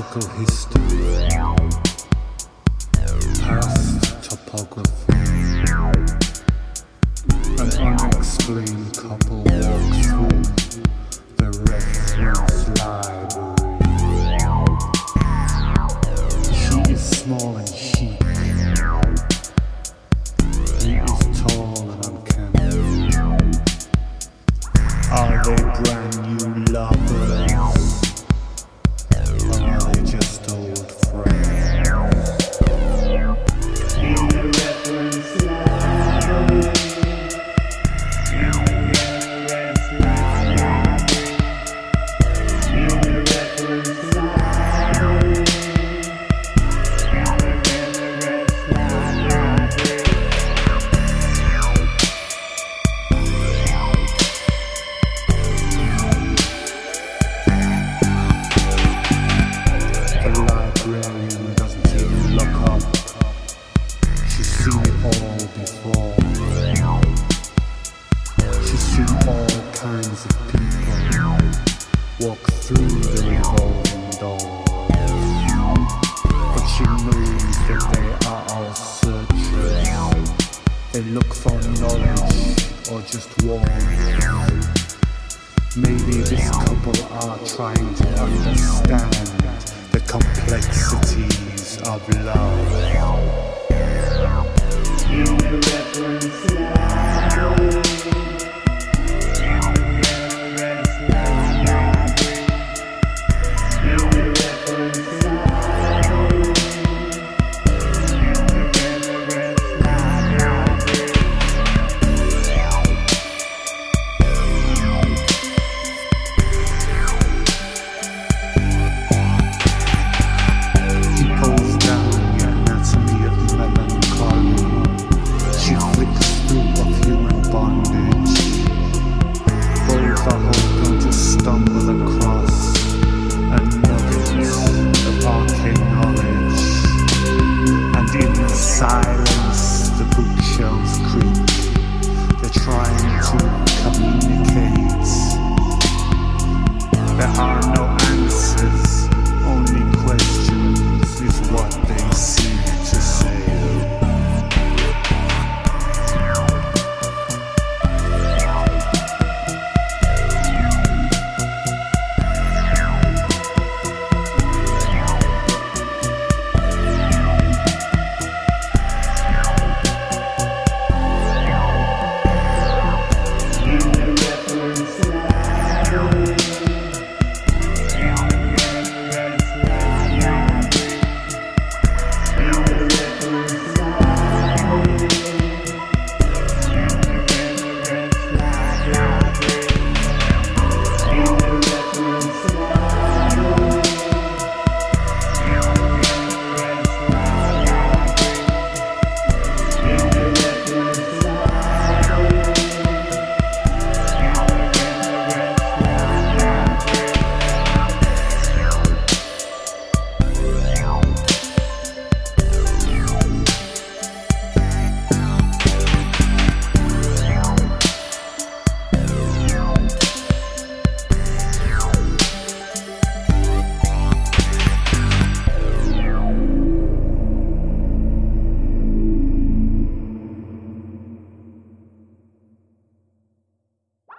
Geographical history, past topography. An unexplained couple walk through the reference library. She is small and chic. He is tall and uncanny. Are they brand new lovers? Or just warmth. Maybe this couple are trying to understand the complexities of love.